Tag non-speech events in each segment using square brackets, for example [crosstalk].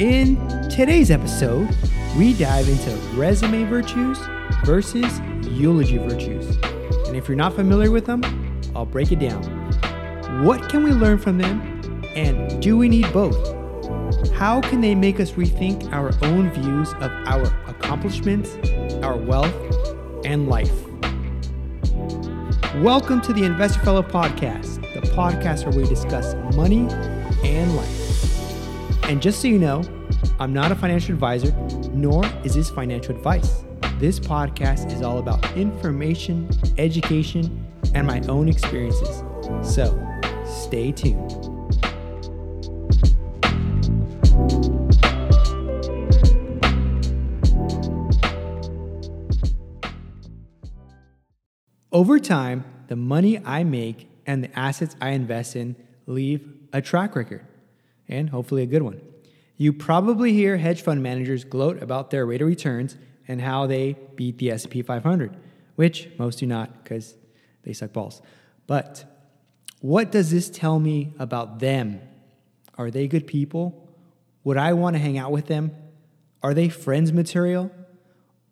In today's episode, we dive into resume virtues versus eulogy virtues. And if you're not familiar with them, I'll break it down. What can we learn from them? And do we need both? How can they make us rethink our own views of our accomplishments, our wealth, and life? Welcome to the Investor Fellow Podcast, the podcast where we discuss money and life. And just so you know, I'm not a financial advisor, nor is this financial advice. This podcast is all about information, education, and my own experiences. So stay tuned. Over time, the money I make and the assets I invest in leave a track record, and hopefully a good one. You probably hear hedge fund managers gloat about their rate of returns and how they beat the S&P 500, which most do not because they suck balls. But what does this tell me about them? Are they good people? Would I want to hang out with them? Are they friends material?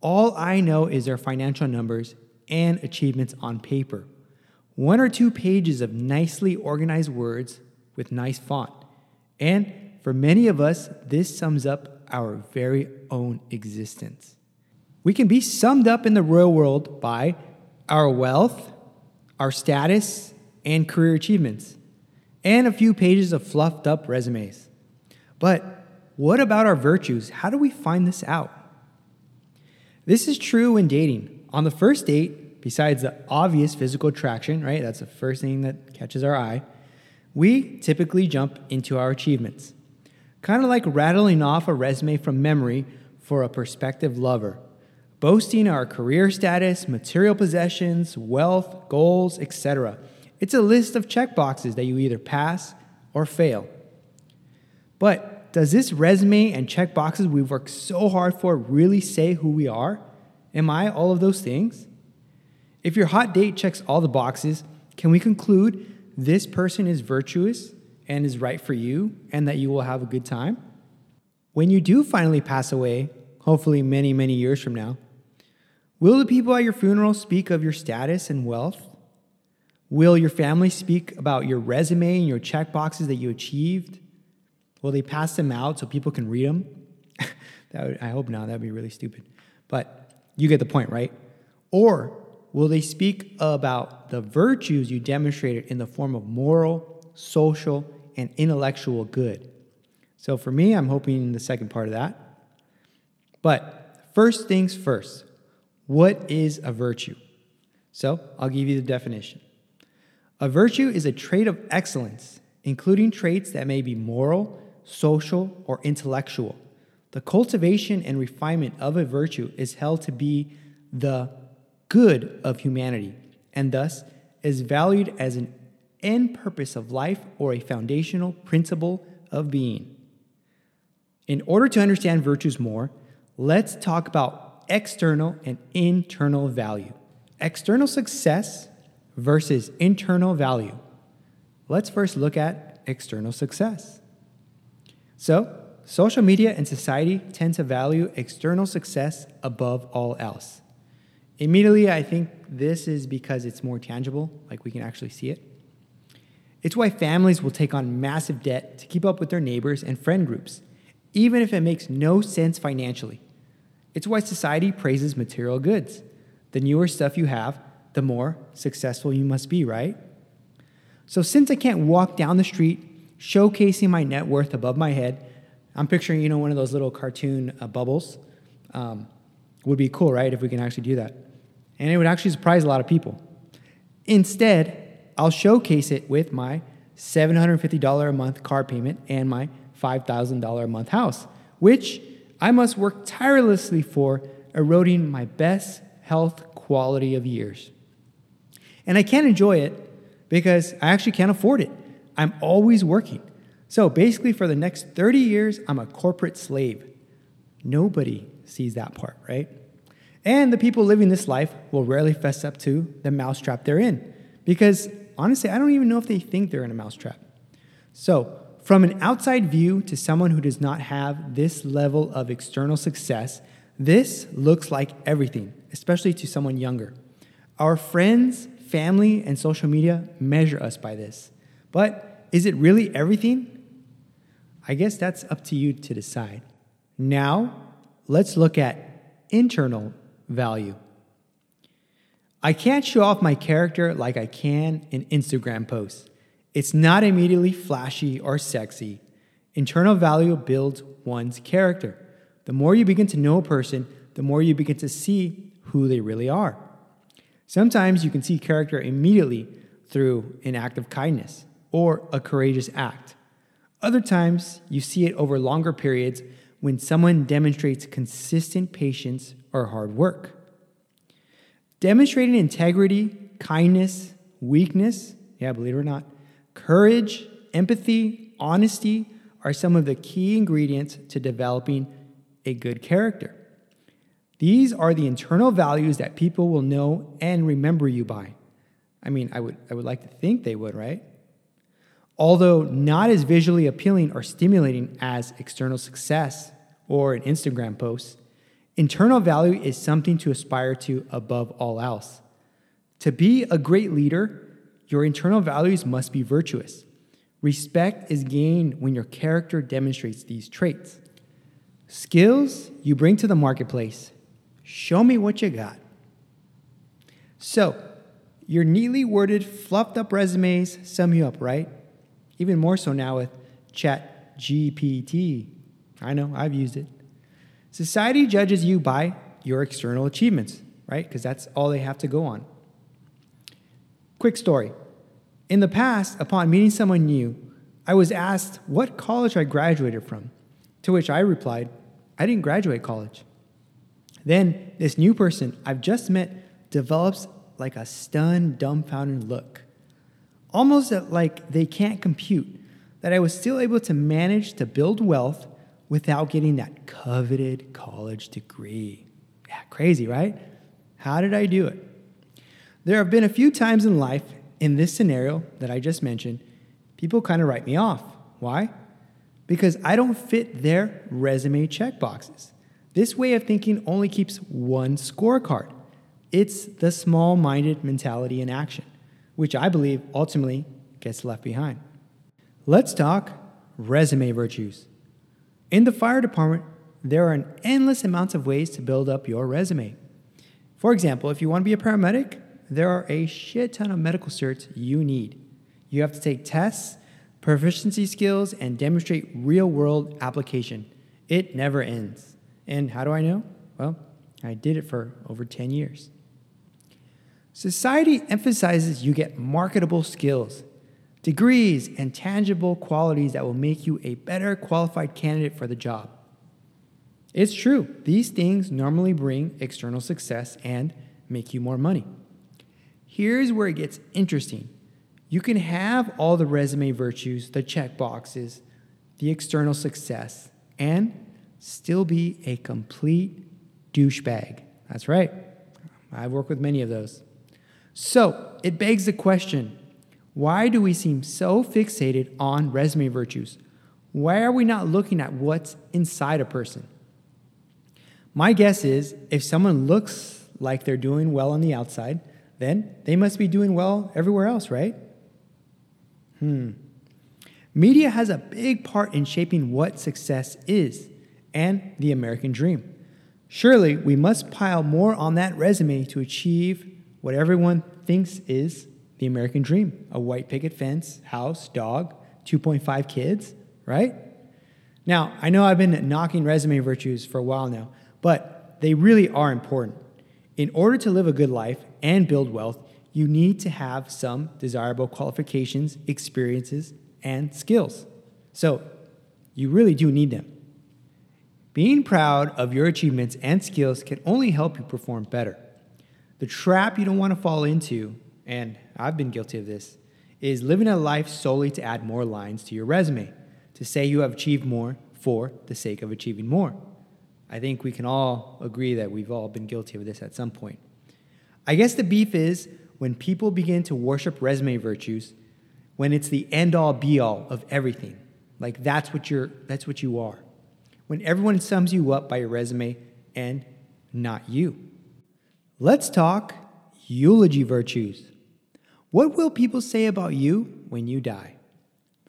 All I know is their financial numbers and achievements on paper. One or two pages of nicely organized words with nice font. And for many of us, this sums up our very own existence. We can be summed up in the real world by our wealth, our status, and career achievements, and a few pages of fluffed up resumes. But what about our virtues? How do we find this out? This is true in dating. On the first date, besides the obvious physical attraction, right? That's the first thing that catches our eye. We typically jump into our achievements. Kind of like rattling off a resume from memory for a prospective lover, boasting our career status, material possessions, wealth, goals, etc. It's a list of checkboxes that you either pass or fail. But does this resume and checkboxes we've worked so hard for really say who we are? Am I all of those things? If your hot date checks all the boxes, can we conclude this person is virtuous and is right for you and that you will have a good time? When you do finally pass away, hopefully many, many years from now, will the people at your funeral speak of your status and wealth? Will your family speak about your resume and your check boxes that you achieved? Will they pass them out so people can read them? [laughs] would, I hope not. That would be really stupid. But you get the point, right? Or will they speak about the virtues you demonstrated in the form of moral, social, and intellectual good? So for me, I'm hoping the second part of that. But first things first, what is a virtue? So I'll give you the definition. A virtue is a trait of excellence, including traits that may be moral, social, or intellectual. The cultivation and refinement of a virtue is held to be the good of humanity, and thus is valued as an end purpose of life or a foundational principle of being. In order to understand virtues more, let's talk about external and internal value. External success versus internal value. Let's first look at external success. So, social media and society tend to value external success above all else. Immediately, I think this is because it's more tangible, like we can actually see it. It's why families will take on massive debt to keep up with their neighbors and friend groups, even if it makes no sense financially. It's why society praises material goods. The newer stuff you have, the more successful you must be, right? So, since I can't walk down the street showcasing my net worth above my head, I'm picturing, you know, one of those little cartoon uh, bubbles. Um, would be cool, right, if we can actually do that. And it would actually surprise a lot of people. Instead, I'll showcase it with my $750 a month car payment and my $5,000 a month house, which I must work tirelessly for, eroding my best health quality of years. And I can't enjoy it because I actually can't afford it. I'm always working. So basically, for the next 30 years, I'm a corporate slave. Nobody sees that part, right? And the people living this life will rarely fess up to the mousetrap they're in because honestly, I don't even know if they think they're in a mousetrap. So, from an outside view to someone who does not have this level of external success, this looks like everything, especially to someone younger. Our friends, family, and social media measure us by this. But is it really everything? I guess that's up to you to decide. Now, let's look at internal value. I can't show off my character like I can in Instagram posts. It's not immediately flashy or sexy. Internal value builds one's character. The more you begin to know a person, the more you begin to see who they really are. Sometimes you can see character immediately through an act of kindness or a courageous act. Other times, you see it over longer periods when someone demonstrates consistent patience or hard work. Demonstrating integrity, kindness, weakness, yeah, believe it or not, courage, empathy, honesty are some of the key ingredients to developing a good character. These are the internal values that people will know and remember you by. I mean, I would, I would like to think they would, right? Although not as visually appealing or stimulating as external success or an Instagram post, internal value is something to aspire to above all else. To be a great leader, your internal values must be virtuous. Respect is gained when your character demonstrates these traits. Skills you bring to the marketplace. Show me what you got. So, your neatly worded, fluffed up resumes sum you up, right? even more so now with Chat GPT. I know, I've used it. Society judges you by your external achievements, right? Because that's all they have to go on. Quick story. In the past, upon meeting someone new, I was asked what college I graduated from, to which I replied, I didn't graduate college. Then this new person I've just met develops like a stunned, dumbfounded look almost like they can't compute that I was still able to manage to build wealth without getting that coveted college degree. Yeah, crazy, right? How did I do it? There have been a few times in life in this scenario that I just mentioned, people kind of write me off. Why? Because I don't fit their resume check boxes. This way of thinking only keeps one scorecard. It's the small minded mentality in action which I believe ultimately gets left behind. Let's talk resume virtues. In the fire department, there are an endless amounts of ways to build up your resume. For example, if you want to be a paramedic, there are a shit ton of medical certs you need. You have to take tests, proficiency skills, and demonstrate real world application. It never ends. And how do I know? Well, I did it for over 10 years. Society emphasizes you get marketable skills, degrees, and tangible qualities that will make you a better qualified candidate for the job. It's true, these things normally bring external success and make you more money. Here's where it gets interesting. You can have all the resume virtues, the check boxes, the external success, and still be a complete douchebag. That's right. I've worked with many of those. So it begs the question why do we seem so fixated on resume virtues? Why are we not looking at what's inside a person? My guess is if someone looks like they're doing well on the outside, then they must be doing well everywhere else, right? Hmm. Media has a big part in shaping what success is and the American dream. Surely we must pile more on that resume to achieve what everyone thinks is the American dream a white picket fence, house, dog, 2.5 kids, right? Now, I know I've been knocking resume virtues for a while now, but they really are important. In order to live a good life and build wealth, you need to have some desirable qualifications, experiences, and skills. So, you really do need them. Being proud of your achievements and skills can only help you perform better. The trap you don't want to fall into, and I've been guilty of this, is living a life solely to add more lines to your resume, to say you have achieved more for the sake of achieving more. I think we can all agree that we've all been guilty of this at some point. I guess the beef is when people begin to worship resume virtues, when it's the end all be all of everything. Like that's what you're that's what you are. When everyone sums you up by your resume and not you. Let's talk eulogy virtues. What will people say about you when you die?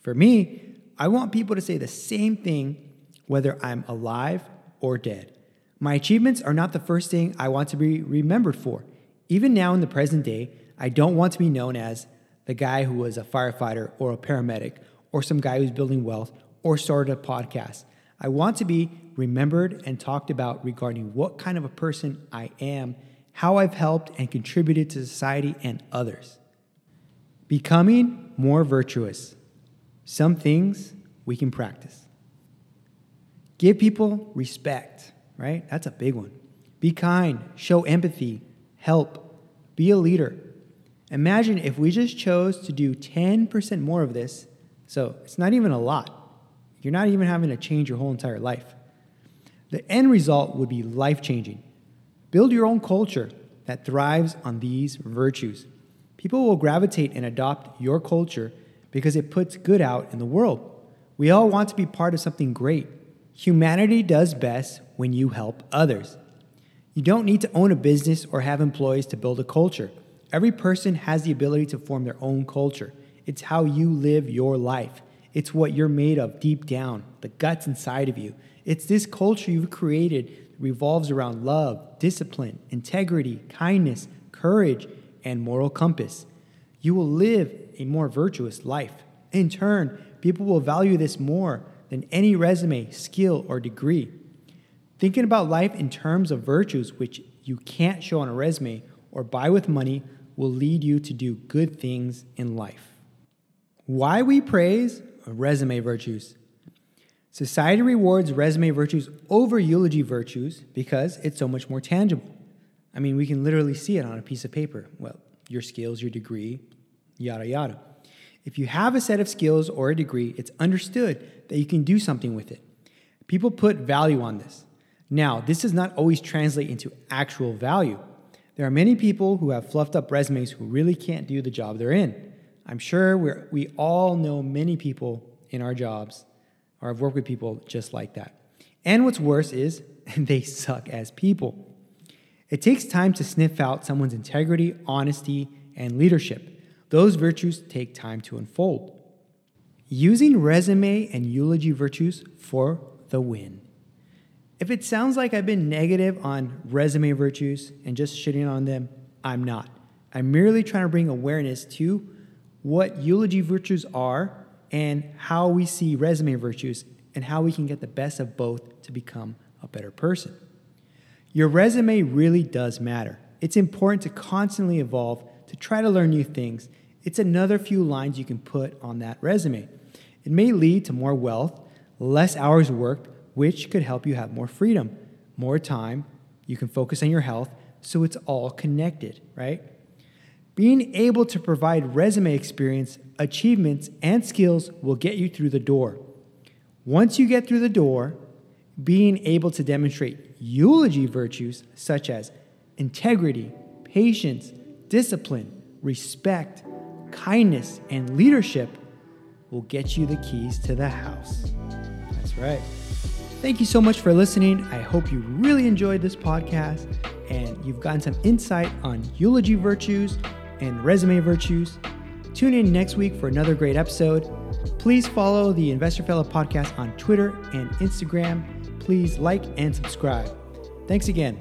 For me, I want people to say the same thing whether I'm alive or dead. My achievements are not the first thing I want to be remembered for. Even now in the present day, I don't want to be known as the guy who was a firefighter or a paramedic or some guy who's building wealth or started a podcast. I want to be remembered and talked about regarding what kind of a person I am, how I've helped and contributed to society and others. Becoming more virtuous. Some things we can practice. Give people respect, right? That's a big one. Be kind, show empathy, help, be a leader. Imagine if we just chose to do 10% more of this. So it's not even a lot. You're not even having to change your whole entire life. The end result would be life changing. Build your own culture that thrives on these virtues. People will gravitate and adopt your culture because it puts good out in the world. We all want to be part of something great. Humanity does best when you help others. You don't need to own a business or have employees to build a culture. Every person has the ability to form their own culture. It's how you live your life. It's what you're made of deep down, the guts inside of you. It's this culture you've created that revolves around love, discipline, integrity, kindness, courage, and moral compass. You will live a more virtuous life. In turn, people will value this more than any resume, skill, or degree. Thinking about life in terms of virtues which you can't show on a resume or buy with money will lead you to do good things in life. Why we praise resume virtues. Society rewards resume virtues over eulogy virtues because it's so much more tangible. I mean, we can literally see it on a piece of paper. Well, your skills, your degree, yada, yada. If you have a set of skills or a degree, it's understood that you can do something with it. People put value on this. Now, this does not always translate into actual value. There are many people who have fluffed up resumes who really can't do the job they're in. I'm sure we we all know many people in our jobs or have worked with people just like that. And what's worse is [laughs] they suck as people. It takes time to sniff out someone's integrity, honesty, and leadership. Those virtues take time to unfold. Using resume and eulogy virtues for the win. If it sounds like I've been negative on resume virtues and just shitting on them, I'm not. I'm merely trying to bring awareness to what eulogy virtues are and how we see resume virtues and how we can get the best of both to become a better person. Your resume really does matter. It's important to constantly evolve, to try to learn new things. It's another few lines you can put on that resume. It may lead to more wealth, less hours worked, which could help you have more freedom, more time. You can focus on your health, so it's all connected, right? Being able to provide resume experience, achievements, and skills will get you through the door. Once you get through the door, being able to demonstrate eulogy virtues such as integrity, patience, discipline, respect, kindness, and leadership will get you the keys to the house. That's right. Thank you so much for listening. I hope you really enjoyed this podcast and you've gotten some insight on eulogy virtues and resume virtues. Tune in next week for another great episode. Please follow the Investor Fellow podcast on Twitter and Instagram. Please like and subscribe. Thanks again.